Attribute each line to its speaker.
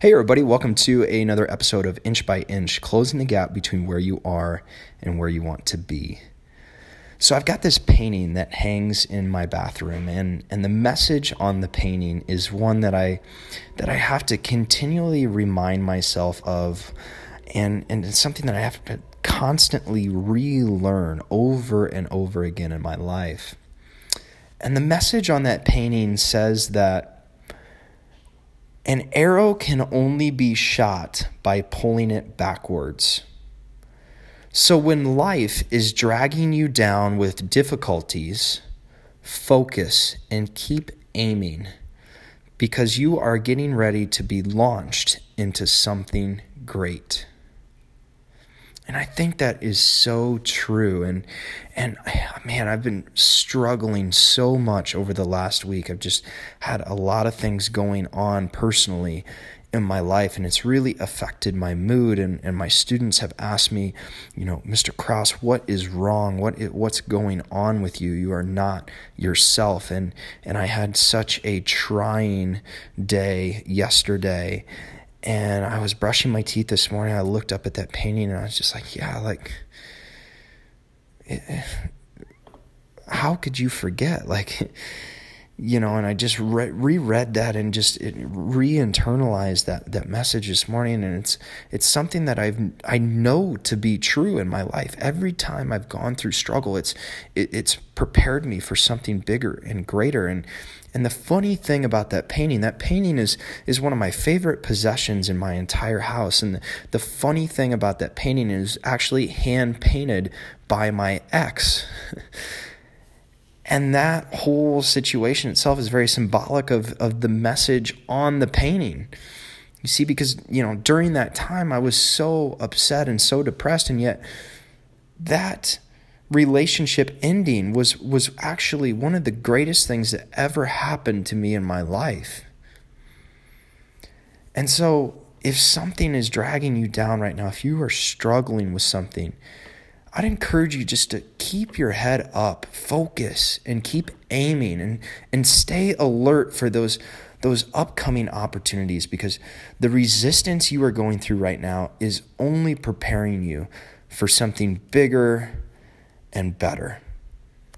Speaker 1: Hey, everybody, welcome to another episode of Inch by Inch, closing the gap between where you are and where you want to be. So, I've got this painting that hangs in my bathroom, and, and the message on the painting is one that I, that I have to continually remind myself of, and, and it's something that I have to constantly relearn over and over again in my life. And the message on that painting says that an arrow can only be shot by pulling it backwards. So when life is dragging you down with difficulties, focus and keep aiming because you are getting ready to be launched into something great. And I think that is so true. And and man, I've been struggling so much over the last week. I've just had a lot of things going on personally in my life and it's really affected my mood and, and my students have asked me you know mr kraus what is wrong what what's going on with you you are not yourself and and i had such a trying day yesterday and I was brushing my teeth this morning. I looked up at that painting and I was just like, yeah, like, it, how could you forget? Like, you know, and I just re- reread that and just re-internalized that that message this morning, and it's it's something that I've I know to be true in my life. Every time I've gone through struggle, it's it, it's prepared me for something bigger and greater. And and the funny thing about that painting, that painting is is one of my favorite possessions in my entire house. And the, the funny thing about that painting is actually hand painted by my ex. And that whole situation itself is very symbolic of, of the message on the painting. You see, because, you know, during that time I was so upset and so depressed, and yet that relationship ending was was actually one of the greatest things that ever happened to me in my life. And so if something is dragging you down right now, if you are struggling with something, I'd encourage you just to keep your head up, focus, and keep aiming and, and stay alert for those, those upcoming opportunities because the resistance you are going through right now is only preparing you for something bigger and better.